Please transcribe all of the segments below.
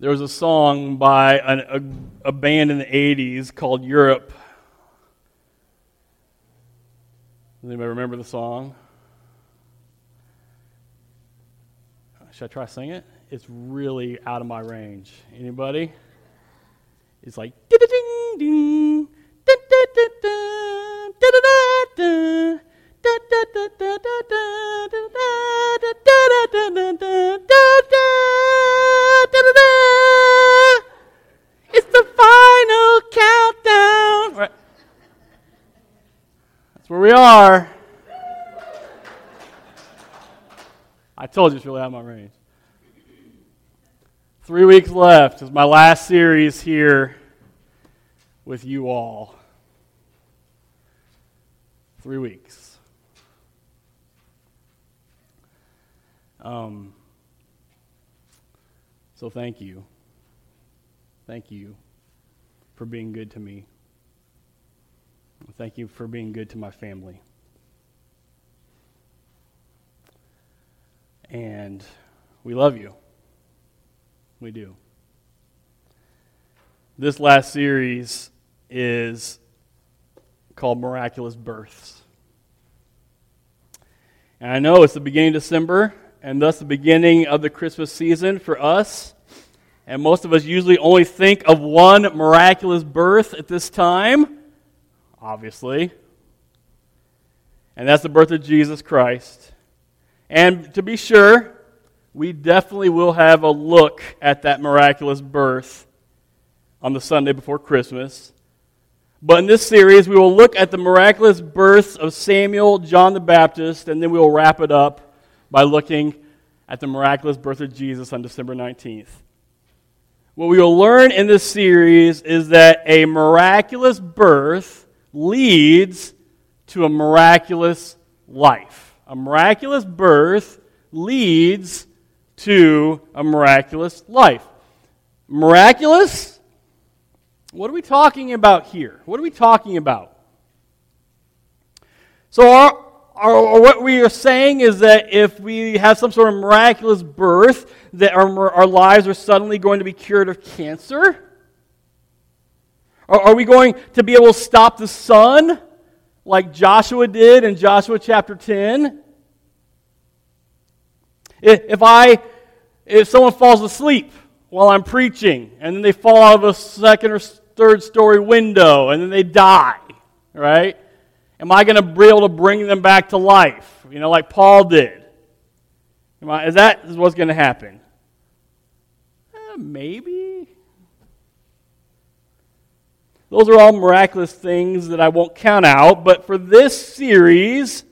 There was a song by an, a, a band in the 80s called Europe. Does anybody remember the song? Should I try sing it? It's really out of my range. Anybody? It's like ding ding da we are. I told you it's really out of my range. Three weeks left is my last series here with you all. Three weeks. Um, so thank you. Thank you for being good to me. Thank you for being good to my family. And we love you. We do. This last series is called Miraculous Births. And I know it's the beginning of December, and thus the beginning of the Christmas season for us. And most of us usually only think of one miraculous birth at this time, obviously. And that's the birth of Jesus Christ. And to be sure, we definitely will have a look at that miraculous birth on the Sunday before Christmas. But in this series, we will look at the miraculous births of Samuel, John the Baptist, and then we will wrap it up by looking at the miraculous birth of Jesus on December 19th. What we will learn in this series is that a miraculous birth leads to a miraculous life. A miraculous birth leads to a miraculous life. Miraculous? What are we talking about here? What are we talking about? So, our, our, what we are saying is that if we have some sort of miraculous birth, that our, our lives are suddenly going to be cured of cancer? Are we going to be able to stop the sun like Joshua did in Joshua chapter 10? If I, if someone falls asleep while I'm preaching, and then they fall out of a second or third story window, and then they die, right? Am I going to be able to bring them back to life? You know, like Paul did. I, is that what's going to happen? Eh, maybe. Those are all miraculous things that I won't count out, but for this series,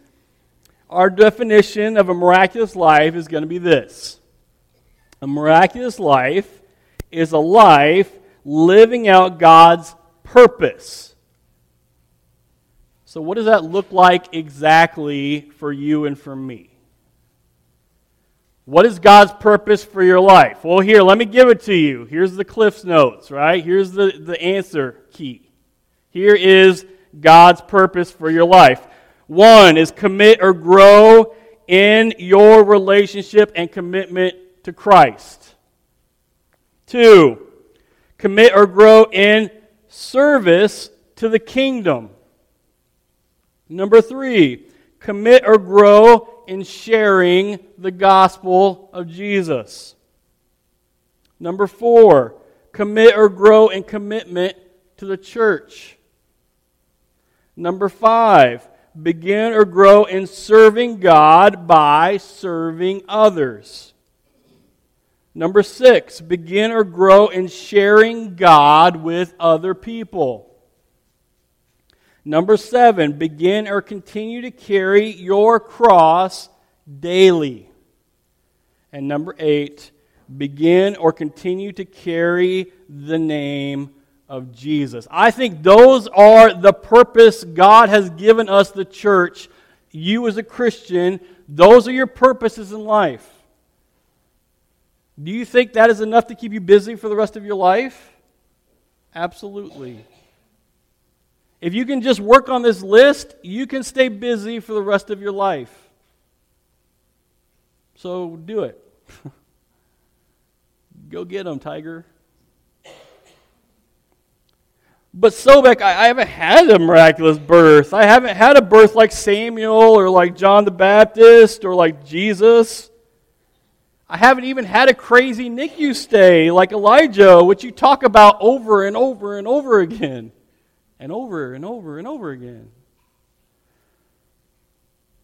our definition of a miraculous life is going to be this a miraculous life is a life living out God's purpose. So, what does that look like exactly for you and for me? What is God's purpose for your life? Well, here, let me give it to you. Here's the Cliff's Notes, right? Here's the, the answer key. Here is God's purpose for your life. One is commit or grow in your relationship and commitment to Christ. Two, commit or grow in service to the kingdom. Number three, commit or grow in sharing the gospel of Jesus. Number four, commit or grow in commitment to the church. Number five, begin or grow in serving God by serving others. Number six, begin or grow in sharing God with other people. Number seven, begin or continue to carry your cross daily. And number eight, begin or continue to carry the name of Jesus. I think those are the purpose God has given us, the church. You as a Christian, those are your purposes in life. Do you think that is enough to keep you busy for the rest of your life? Absolutely. If you can just work on this list, you can stay busy for the rest of your life. So do it. Go get them, Tiger. But Sobek, I, I haven't had a miraculous birth. I haven't had a birth like Samuel or like John the Baptist or like Jesus. I haven't even had a crazy NICU stay like Elijah, which you talk about over and over and over again. And over and over and over again.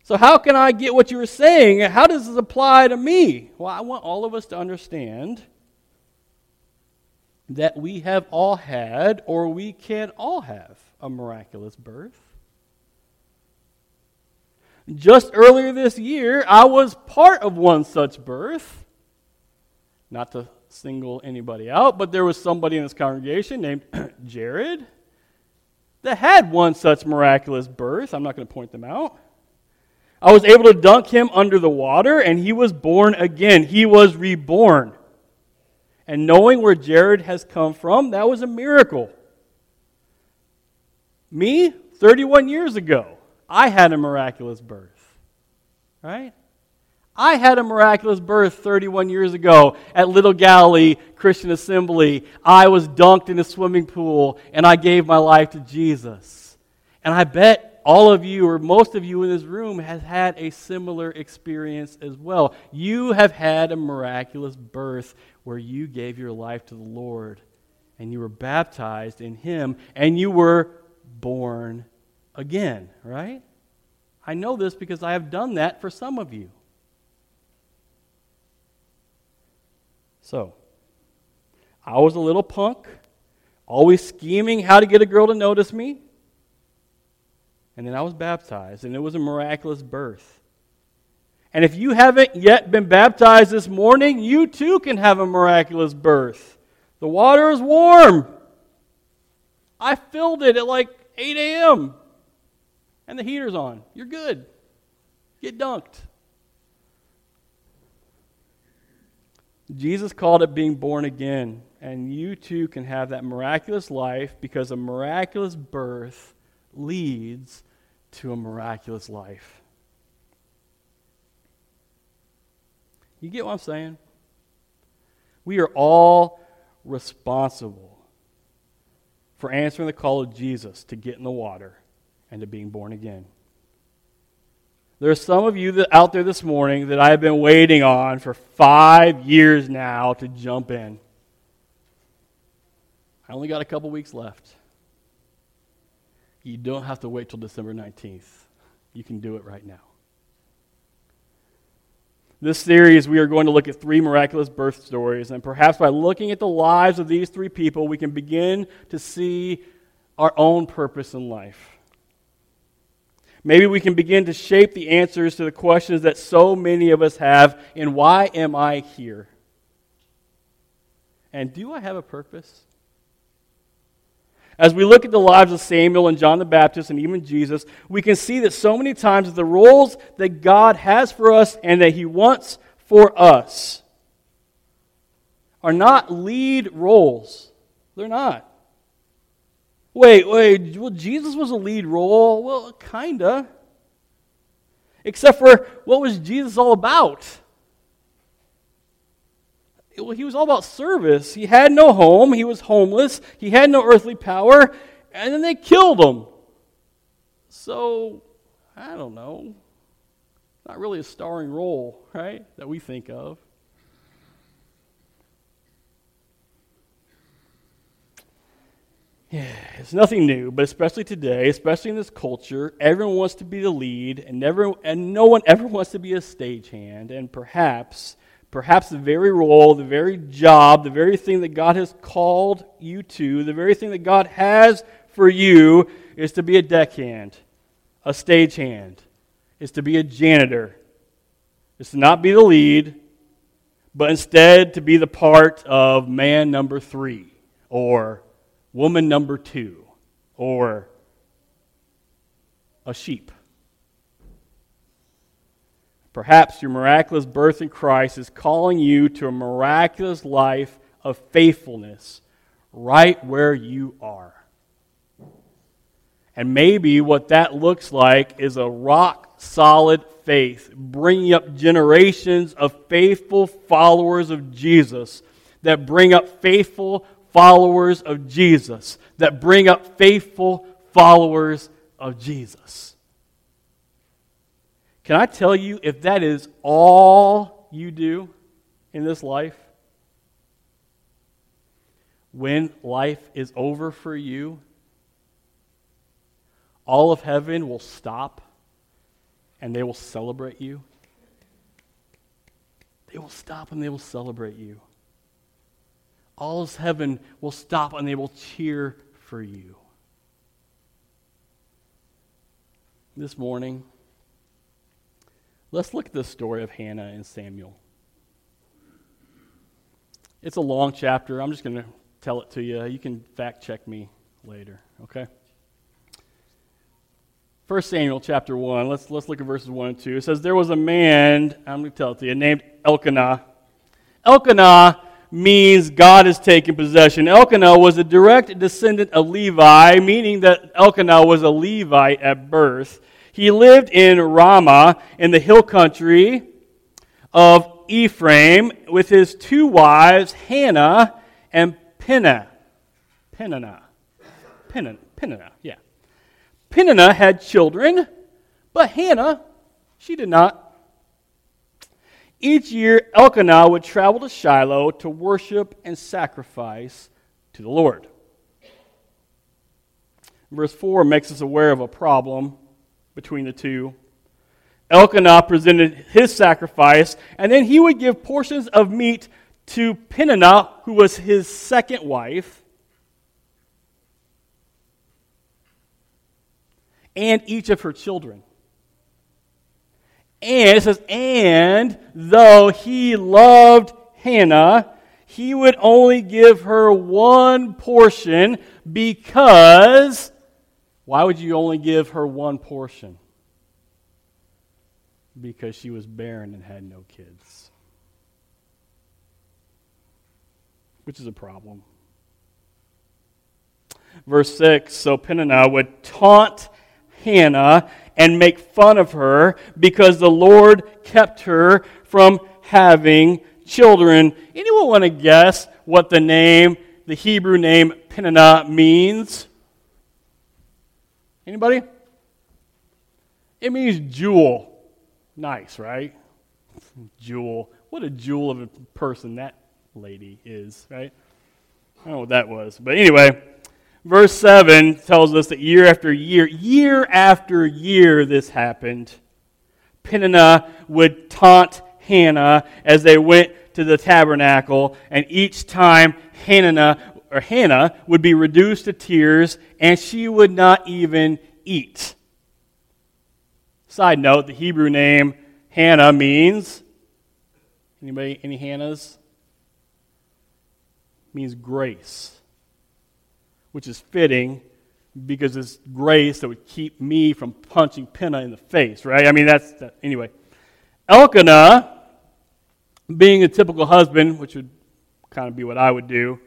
So, how can I get what you were saying? How does this apply to me? Well, I want all of us to understand that we have all had, or we can all have, a miraculous birth. Just earlier this year, I was part of one such birth. Not to single anybody out, but there was somebody in this congregation named Jared that had one such miraculous birth. I'm not going to point them out. I was able to dunk him under the water, and he was born again. He was reborn. And knowing where Jared has come from, that was a miracle. Me, 31 years ago, I had a miraculous birth. Right? I had a miraculous birth 31 years ago at Little Galilee Christian Assembly. I was dunked in a swimming pool and I gave my life to Jesus. And I bet all of you, or most of you in this room, has had a similar experience as well. You have had a miraculous birth where you gave your life to the Lord and you were baptized in Him and you were born again, right? I know this because I have done that for some of you. So, I was a little punk, always scheming how to get a girl to notice me. And then I was baptized, and it was a miraculous birth. And if you haven't yet been baptized this morning, you too can have a miraculous birth. The water is warm. I filled it at like 8 a.m. and the heater's on. You're good. Get dunked. Jesus called it being born again, and you too can have that miraculous life because a miraculous birth leads to a miraculous life. You get what I'm saying? We are all responsible for answering the call of Jesus to get in the water and to being born again. There are some of you that out there this morning that I have been waiting on for five years now to jump in. I only got a couple weeks left. You don't have to wait till December 19th. You can do it right now. This series, we are going to look at three miraculous birth stories, and perhaps by looking at the lives of these three people, we can begin to see our own purpose in life. Maybe we can begin to shape the answers to the questions that so many of us have in why am I here? And do I have a purpose? As we look at the lives of Samuel and John the Baptist and even Jesus, we can see that so many times the roles that God has for us and that He wants for us are not lead roles. They're not. Wait, wait, well, Jesus was a lead role? Well, kinda. Except for what was Jesus all about? Well, he was all about service. He had no home. He was homeless. He had no earthly power. And then they killed him. So, I don't know. Not really a starring role, right? That we think of. Yeah, it's nothing new, but especially today, especially in this culture, everyone wants to be the lead, and never, and no one ever wants to be a stagehand. And perhaps perhaps the very role, the very job, the very thing that God has called you to, the very thing that God has for you is to be a deckhand, a stagehand, is to be a janitor, is to not be the lead, but instead to be the part of man number three, or woman number two, or a sheep. Perhaps your miraculous birth in Christ is calling you to a miraculous life of faithfulness right where you are. And maybe what that looks like is a rock solid faith, bringing up generations of faithful followers of Jesus that bring up faithful followers of Jesus, that bring up faithful followers of Jesus. Can I tell you if that is all you do in this life? When life is over for you, all of heaven will stop and they will celebrate you. They will stop and they will celebrate you. All of heaven will stop and they will cheer for you. This morning, let's look at the story of Hannah and Samuel. It's a long chapter. I'm just going to tell it to you. You can fact check me later, okay? 1 Samuel chapter 1, let's, let's look at verses 1 and 2. It says, There was a man, I'm going to tell it to you, named Elkanah. Elkanah means God has taken possession. Elkanah was a direct descendant of Levi, meaning that Elkanah was a Levite at birth. He lived in Ramah in the hill country of Ephraim with his two wives, Hannah and. Peninnah. Peninnah. Peninnah, yeah. Peninnah had children, but Hannah, she did not. Each year, Elkanah would travel to Shiloh to worship and sacrifice to the Lord. Verse 4 makes us aware of a problem between the two. Elkanah presented his sacrifice, and then he would give portions of meat to Peninnah, who was his second wife. and each of her children. And it says, and though he loved Hannah, he would only give her one portion because, why would you only give her one portion? Because she was barren and had no kids. Which is a problem. Verse 6 So Peninnah would taunt Hannah and make fun of her because the Lord kept her from having children. Anyone want to guess what the name, the Hebrew name Peninnah means? Anybody? It means jewel. Nice, right? Jewel. What a jewel of a person that lady is, right? I don't know what that was. But anyway, Verse 7 tells us that year after year, year after year, this happened. Peninnah would taunt Hannah as they went to the tabernacle, and each time Hannah or Hannah would be reduced to tears, and she would not even eat. Side note: the Hebrew name Hannah means anybody any Hannahs means grace which is fitting because it's grace that would keep me from punching Peninnah in the face, right? I mean, that's, that, anyway. Elkanah, being a typical husband, which would kind of be what I would do,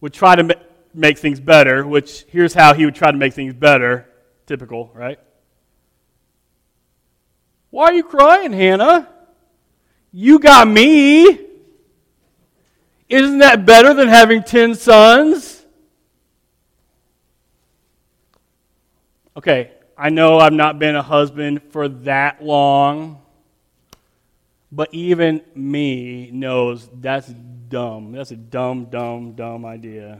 would try to make things better, which here's how he would try to make things better. Typical, right? Why are you crying, Hannah? You got me. Isn't that better than having 10 sons? Okay, I know I've not been a husband for that long, but even me knows that's dumb. That's a dumb, dumb, dumb idea.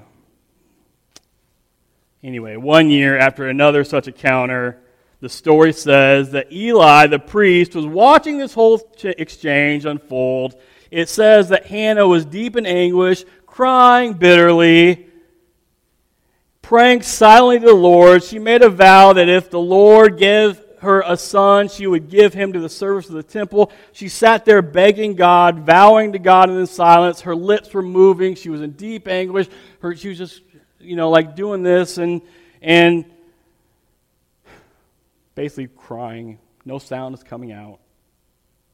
Anyway, one year after another such encounter, the story says that Eli, the priest, was watching this whole exchange unfold. It says that Hannah was deep in anguish, crying bitterly praying silently to the Lord, she made a vow that if the Lord gave her a son, she would give him to the service of the temple. She sat there begging God, vowing to God in silence. Her lips were moving. She was in deep anguish. Her, she was just, you know, like doing this and, and basically crying. No sound is coming out.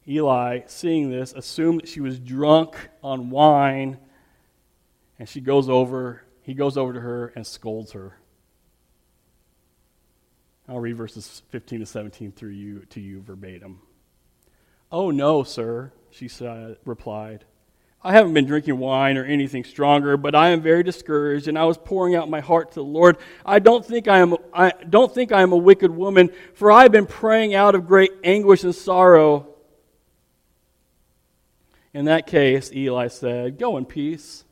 Eli, seeing this, assumed that she was drunk on wine, and she goes over he goes over to her and scolds her. I'll read verses 15 to 17 through you to you verbatim. Oh no, sir, she said, replied. I haven't been drinking wine or anything stronger, but I am very discouraged, and I was pouring out my heart to the Lord. I don't think I am I don't think I am a wicked woman, for I have been praying out of great anguish and sorrow. In that case, Eli said, Go in peace.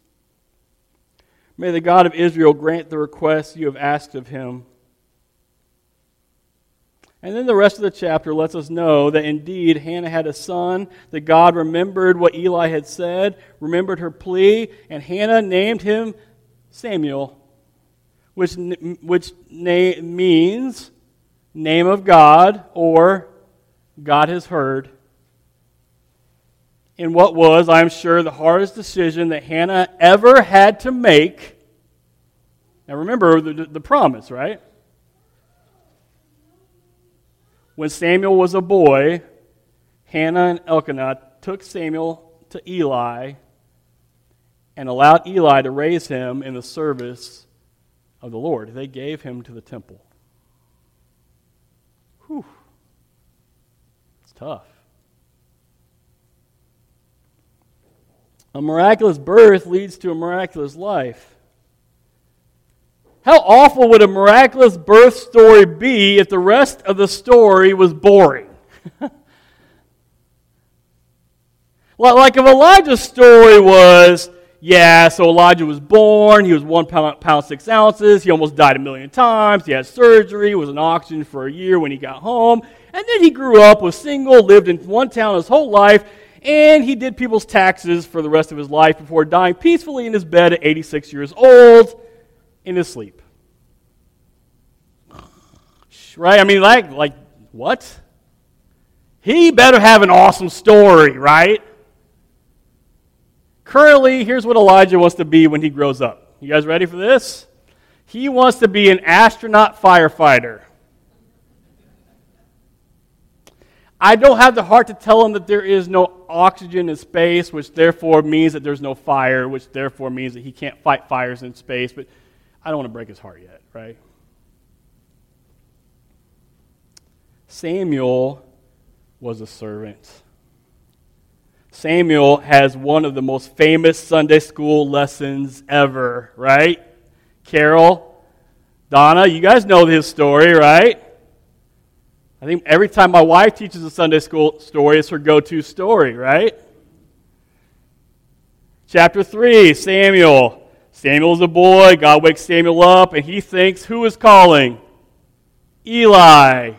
May the God of Israel grant the request you have asked of him. And then the rest of the chapter lets us know that indeed Hannah had a son, that God remembered what Eli had said, remembered her plea, and Hannah named him Samuel, which, which na- means name of God or God has heard. In what was, I'm sure, the hardest decision that Hannah ever had to make. Now remember the, the promise, right? When Samuel was a boy, Hannah and Elkanah took Samuel to Eli and allowed Eli to raise him in the service of the Lord. They gave him to the temple. Whew. It's tough. A miraculous birth leads to a miraculous life. How awful would a miraculous birth story be if the rest of the story was boring? like if Elijah's story was, yeah, so Elijah was born, he was one pound, pound six ounces, he almost died a million times, he had surgery, was in oxygen for a year when he got home, and then he grew up, was single, lived in one town his whole life, and he did people's taxes for the rest of his life before dying peacefully in his bed at 86 years old in his sleep. Right? I mean, like, like what? He better have an awesome story, right? Currently, here's what Elijah wants to be when he grows up. You guys ready for this? He wants to be an astronaut firefighter. I don't have the heart to tell him that there is no oxygen in space, which therefore means that there's no fire, which therefore means that he can't fight fires in space, but I don't want to break his heart yet, right? Samuel was a servant. Samuel has one of the most famous Sunday school lessons ever, right? Carol, Donna, you guys know his story, right? I think every time my wife teaches a Sunday school story, it's her go to story, right? Chapter 3, Samuel. Samuel's a boy. God wakes Samuel up, and he thinks, Who is calling? Eli.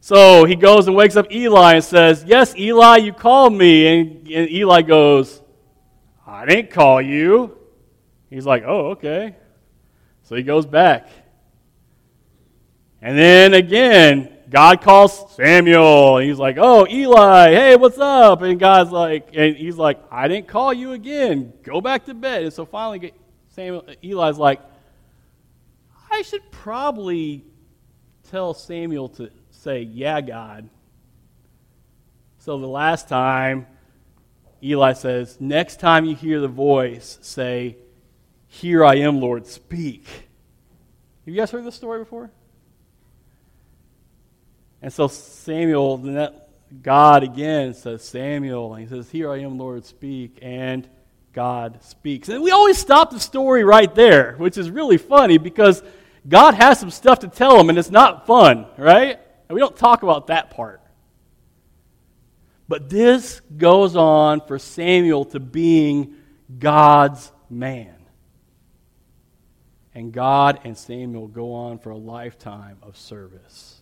So he goes and wakes up Eli and says, Yes, Eli, you called me. And, and Eli goes, I didn't call you. He's like, Oh, okay. So he goes back. And then again, God calls Samuel. And he's like, Oh, Eli, hey, what's up? And God's like, and he's like, I didn't call you again. Go back to bed. And so finally, Samuel, Eli's like, I should probably tell Samuel to say, Yeah, God. So the last time, Eli says, Next time you hear the voice, say, Here I am, Lord, speak. Have you guys heard this story before? And so Samuel, God again says, Samuel, and he says, Here I am, Lord, speak. And God speaks. And we always stop the story right there, which is really funny because God has some stuff to tell him, and it's not fun, right? And we don't talk about that part. But this goes on for Samuel to being God's man. And God and Samuel go on for a lifetime of service.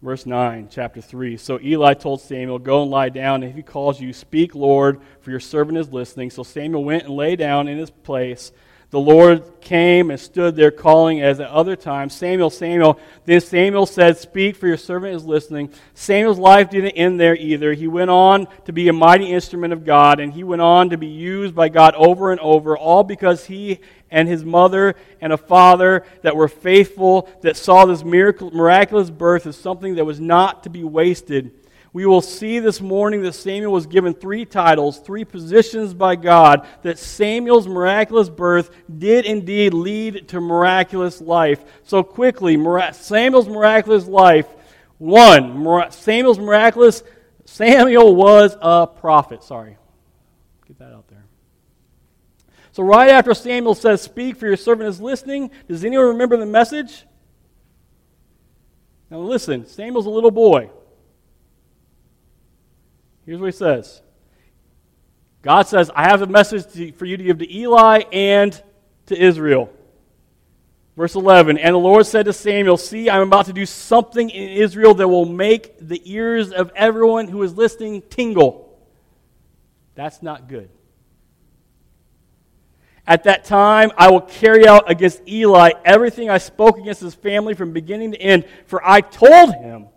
Verse 9, chapter 3. So Eli told Samuel, Go and lie down, and if he calls you, speak, Lord, for your servant is listening. So Samuel went and lay down in his place. The Lord came and stood there calling as at other times, Samuel, Samuel. Then Samuel said, Speak, for your servant is listening. Samuel's life didn't end there either. He went on to be a mighty instrument of God, and he went on to be used by God over and over, all because he and his mother and a father that were faithful, that saw this miracle, miraculous birth as something that was not to be wasted we will see this morning that Samuel was given three titles, three positions by God, that Samuel's miraculous birth did indeed lead to miraculous life. So, quickly, Samuel's miraculous life one, Samuel's miraculous Samuel was a prophet. Sorry. Get that out there. So, right after Samuel says, Speak, for your servant is listening, does anyone remember the message? Now, listen, Samuel's a little boy. Here's what he says God says, I have a message to, for you to give to Eli and to Israel. Verse 11 And the Lord said to Samuel, See, I'm about to do something in Israel that will make the ears of everyone who is listening tingle. That's not good. At that time, I will carry out against Eli everything I spoke against his family from beginning to end, for I told him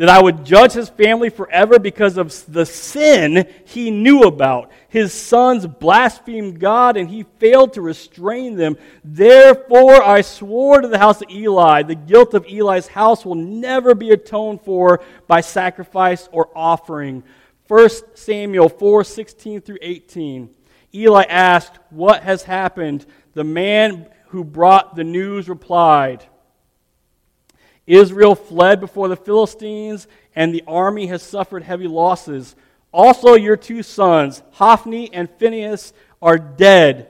that I would judge his family forever because of the sin he knew about. His sons blasphemed God, and he failed to restrain them. Therefore, I swore to the house of Eli, the guilt of Eli's house will never be atoned for by sacrifice or offering. 1 Samuel 4 16 through 18. Eli asked, What has happened? The man who brought the news replied, Israel fled before the Philistines, and the army has suffered heavy losses. Also, your two sons, Hophni and Phinehas, are dead,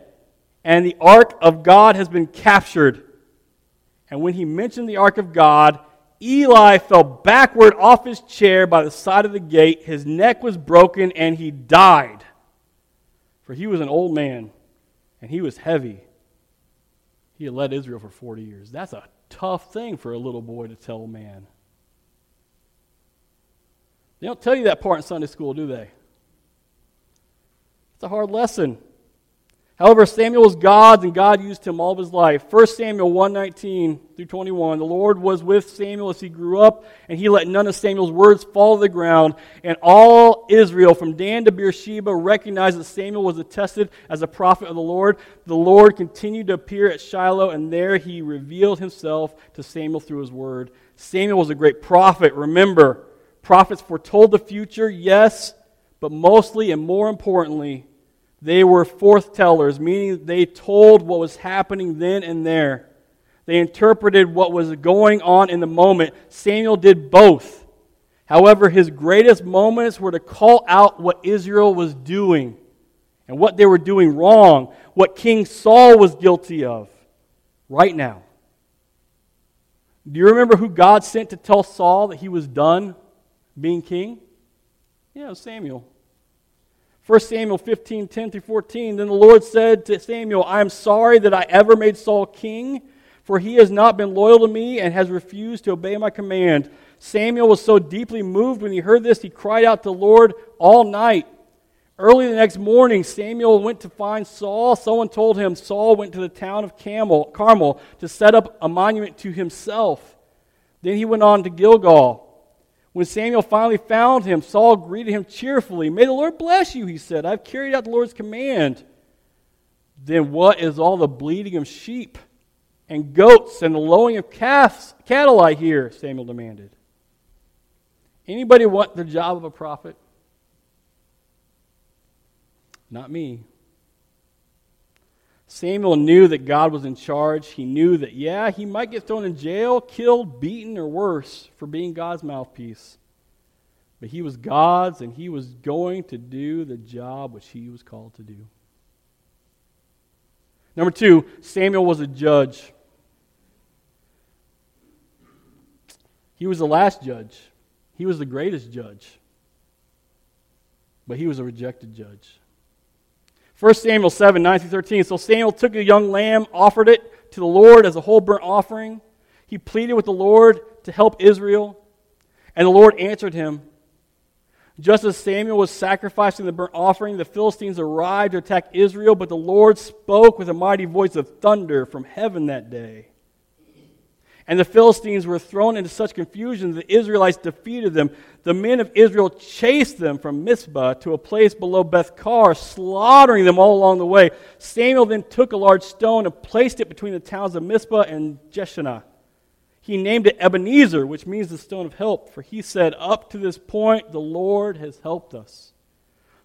and the ark of God has been captured. And when he mentioned the ark of God, Eli fell backward off his chair by the side of the gate. His neck was broken, and he died. For he was an old man, and he was heavy. He had led Israel for 40 years. That's a tough thing for a little boy to tell a man. They don't tell you that part in Sunday school, do they? It's a hard lesson. However, Samuel was God's and God used him all of his life. 1 Samuel 119 through 21. The Lord was with Samuel as he grew up, and he let none of Samuel's words fall to the ground. And all Israel, from Dan to Beersheba, recognized that Samuel was attested as a prophet of the Lord. The Lord continued to appear at Shiloh, and there he revealed himself to Samuel through his word. Samuel was a great prophet. Remember, prophets foretold the future, yes, but mostly and more importantly, they were forthtellers, meaning they told what was happening then and there. They interpreted what was going on in the moment. Samuel did both. However, his greatest moments were to call out what Israel was doing and what they were doing wrong, what King Saul was guilty of right now. Do you remember who God sent to tell Saul that he was done being king? Yeah, Samuel. 1 Samuel 15, 10 through 14. Then the Lord said to Samuel, I am sorry that I ever made Saul king, for he has not been loyal to me and has refused to obey my command. Samuel was so deeply moved when he heard this, he cried out to the Lord all night. Early the next morning, Samuel went to find Saul. Someone told him Saul went to the town of Carmel, Carmel to set up a monument to himself. Then he went on to Gilgal. When Samuel finally found him, Saul greeted him cheerfully. May the Lord bless you, he said. I've carried out the Lord's command. Then what is all the bleating of sheep and goats and the lowing of calves, cattle I hear? Samuel demanded. Anybody want the job of a prophet? Not me. Samuel knew that God was in charge. He knew that, yeah, he might get thrown in jail, killed, beaten, or worse for being God's mouthpiece. But he was God's, and he was going to do the job which he was called to do. Number two, Samuel was a judge. He was the last judge, he was the greatest judge. But he was a rejected judge. 1 Samuel 7, 9 through 13. So Samuel took a young lamb, offered it to the Lord as a whole burnt offering. He pleaded with the Lord to help Israel, and the Lord answered him. Just as Samuel was sacrificing the burnt offering, the Philistines arrived to attack Israel, but the Lord spoke with a mighty voice of thunder from heaven that day. And the Philistines were thrown into such confusion that the Israelites defeated them. The men of Israel chased them from Mizpah to a place below Beth-kar, slaughtering them all along the way. Samuel then took a large stone and placed it between the towns of Mizpah and Jeshanah. He named it Ebenezer, which means the stone of help, for he said, Up to this point, the Lord has helped us.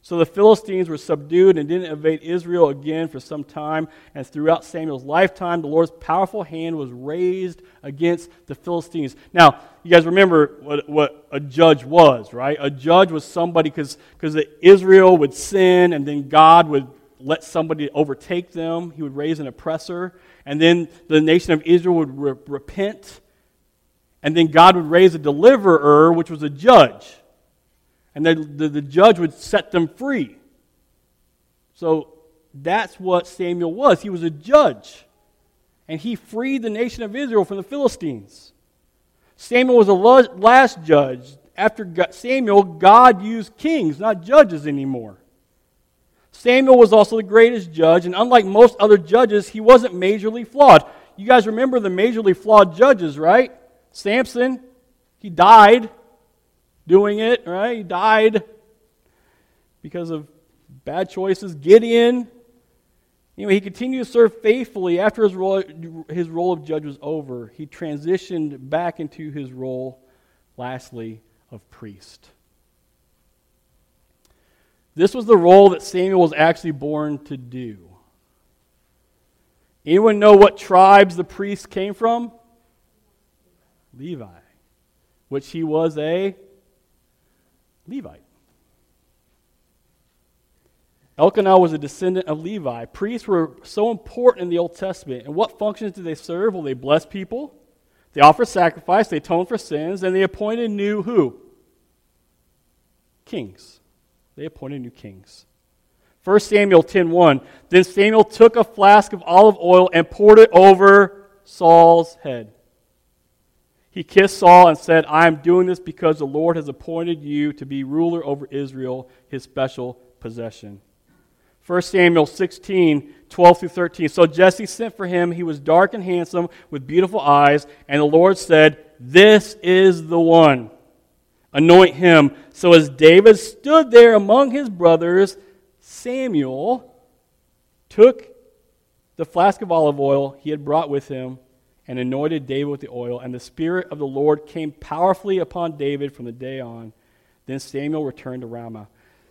So the Philistines were subdued and didn't invade Israel again for some time. And throughout Samuel's lifetime, the Lord's powerful hand was raised against the Philistines. Now, you guys remember what, what a judge was, right? A judge was somebody, because Israel would sin and then God would let somebody overtake them. He would raise an oppressor. And then the nation of Israel would re- repent. And then God would raise a deliverer, which was a judge and the, the, the judge would set them free. So that's what Samuel was. He was a judge, and he freed the nation of Israel from the Philistines. Samuel was the last judge. After Samuel, God used kings, not judges anymore. Samuel was also the greatest judge, and unlike most other judges, he wasn't majorly flawed. You guys remember the majorly flawed judges, right? Samson, he died doing it, right? He died because of bad choices. Gideon, know, he continued to serve faithfully after his role, his role of judge was over. He transitioned back into his role, lastly, of priest. This was the role that Samuel was actually born to do. Anyone know what tribes the priest came from? Levi, which he was a Levite. Elkanah was a descendant of Levi. Priests were so important in the Old Testament. And what functions did they serve? Well, they blessed people, they offered sacrifice, they atoned for sins, and they appointed new who? Kings. They appointed new kings. 1 Samuel 10:1 Then Samuel took a flask of olive oil and poured it over Saul's head. He kissed Saul and said, I am doing this because the Lord has appointed you to be ruler over Israel, his special possession. 1 Samuel 16, 12 through 13. So Jesse sent for him. He was dark and handsome, with beautiful eyes. And the Lord said, This is the one. Anoint him. So as David stood there among his brothers, Samuel took the flask of olive oil he had brought with him and anointed David with the oil. And the Spirit of the Lord came powerfully upon David from the day on. Then Samuel returned to Ramah.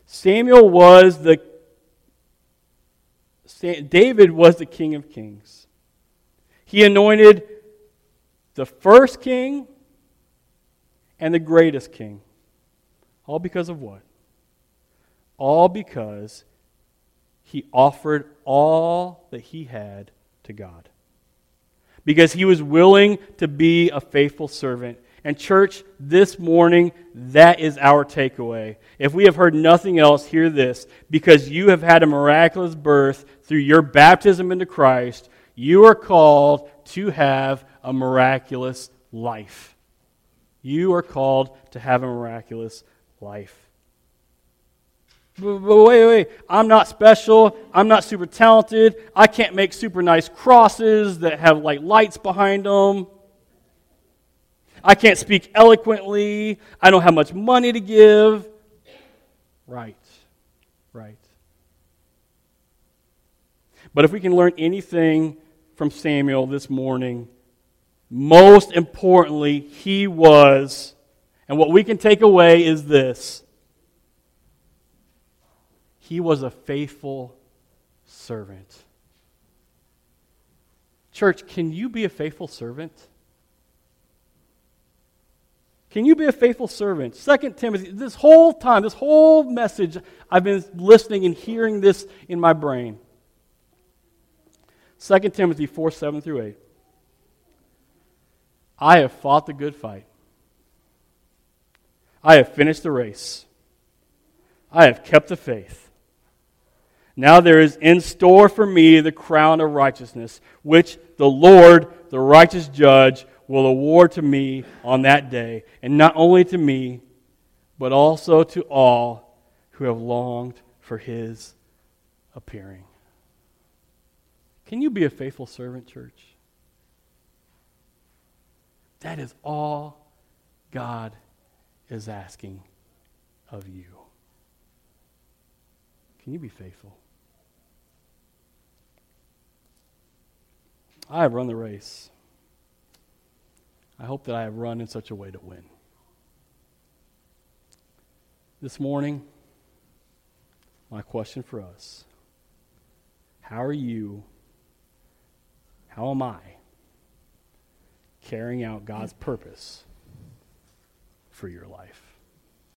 Samuel was the David was the king of kings. He anointed the first king and the greatest king. All because of what? All because he offered all that he had to God because he was willing to be a faithful servant. And, church, this morning, that is our takeaway. If we have heard nothing else, hear this. Because you have had a miraculous birth through your baptism into Christ, you are called to have a miraculous life. You are called to have a miraculous life. But wait, wait, I'm not special. I'm not super talented. I can't make super nice crosses that have like lights behind them. I can't speak eloquently. I don't have much money to give. Right, right. But if we can learn anything from Samuel this morning, most importantly, he was, and what we can take away is this he was a faithful servant. Church, can you be a faithful servant? Can you be a faithful servant? Second Timothy, this whole time, this whole message, I've been listening and hearing this in my brain. 2 Timothy 4 7 through 8. I have fought the good fight. I have finished the race. I have kept the faith. Now there is in store for me the crown of righteousness, which the Lord, the righteous judge, will award to me on that day, and not only to me, but also to all who have longed for his appearing. Can you be a faithful servant, church? That is all God is asking of you. Can you be faithful? I have run the race. I hope that I have run in such a way to win. This morning, my question for us how are you, how am I carrying out God's purpose for your life?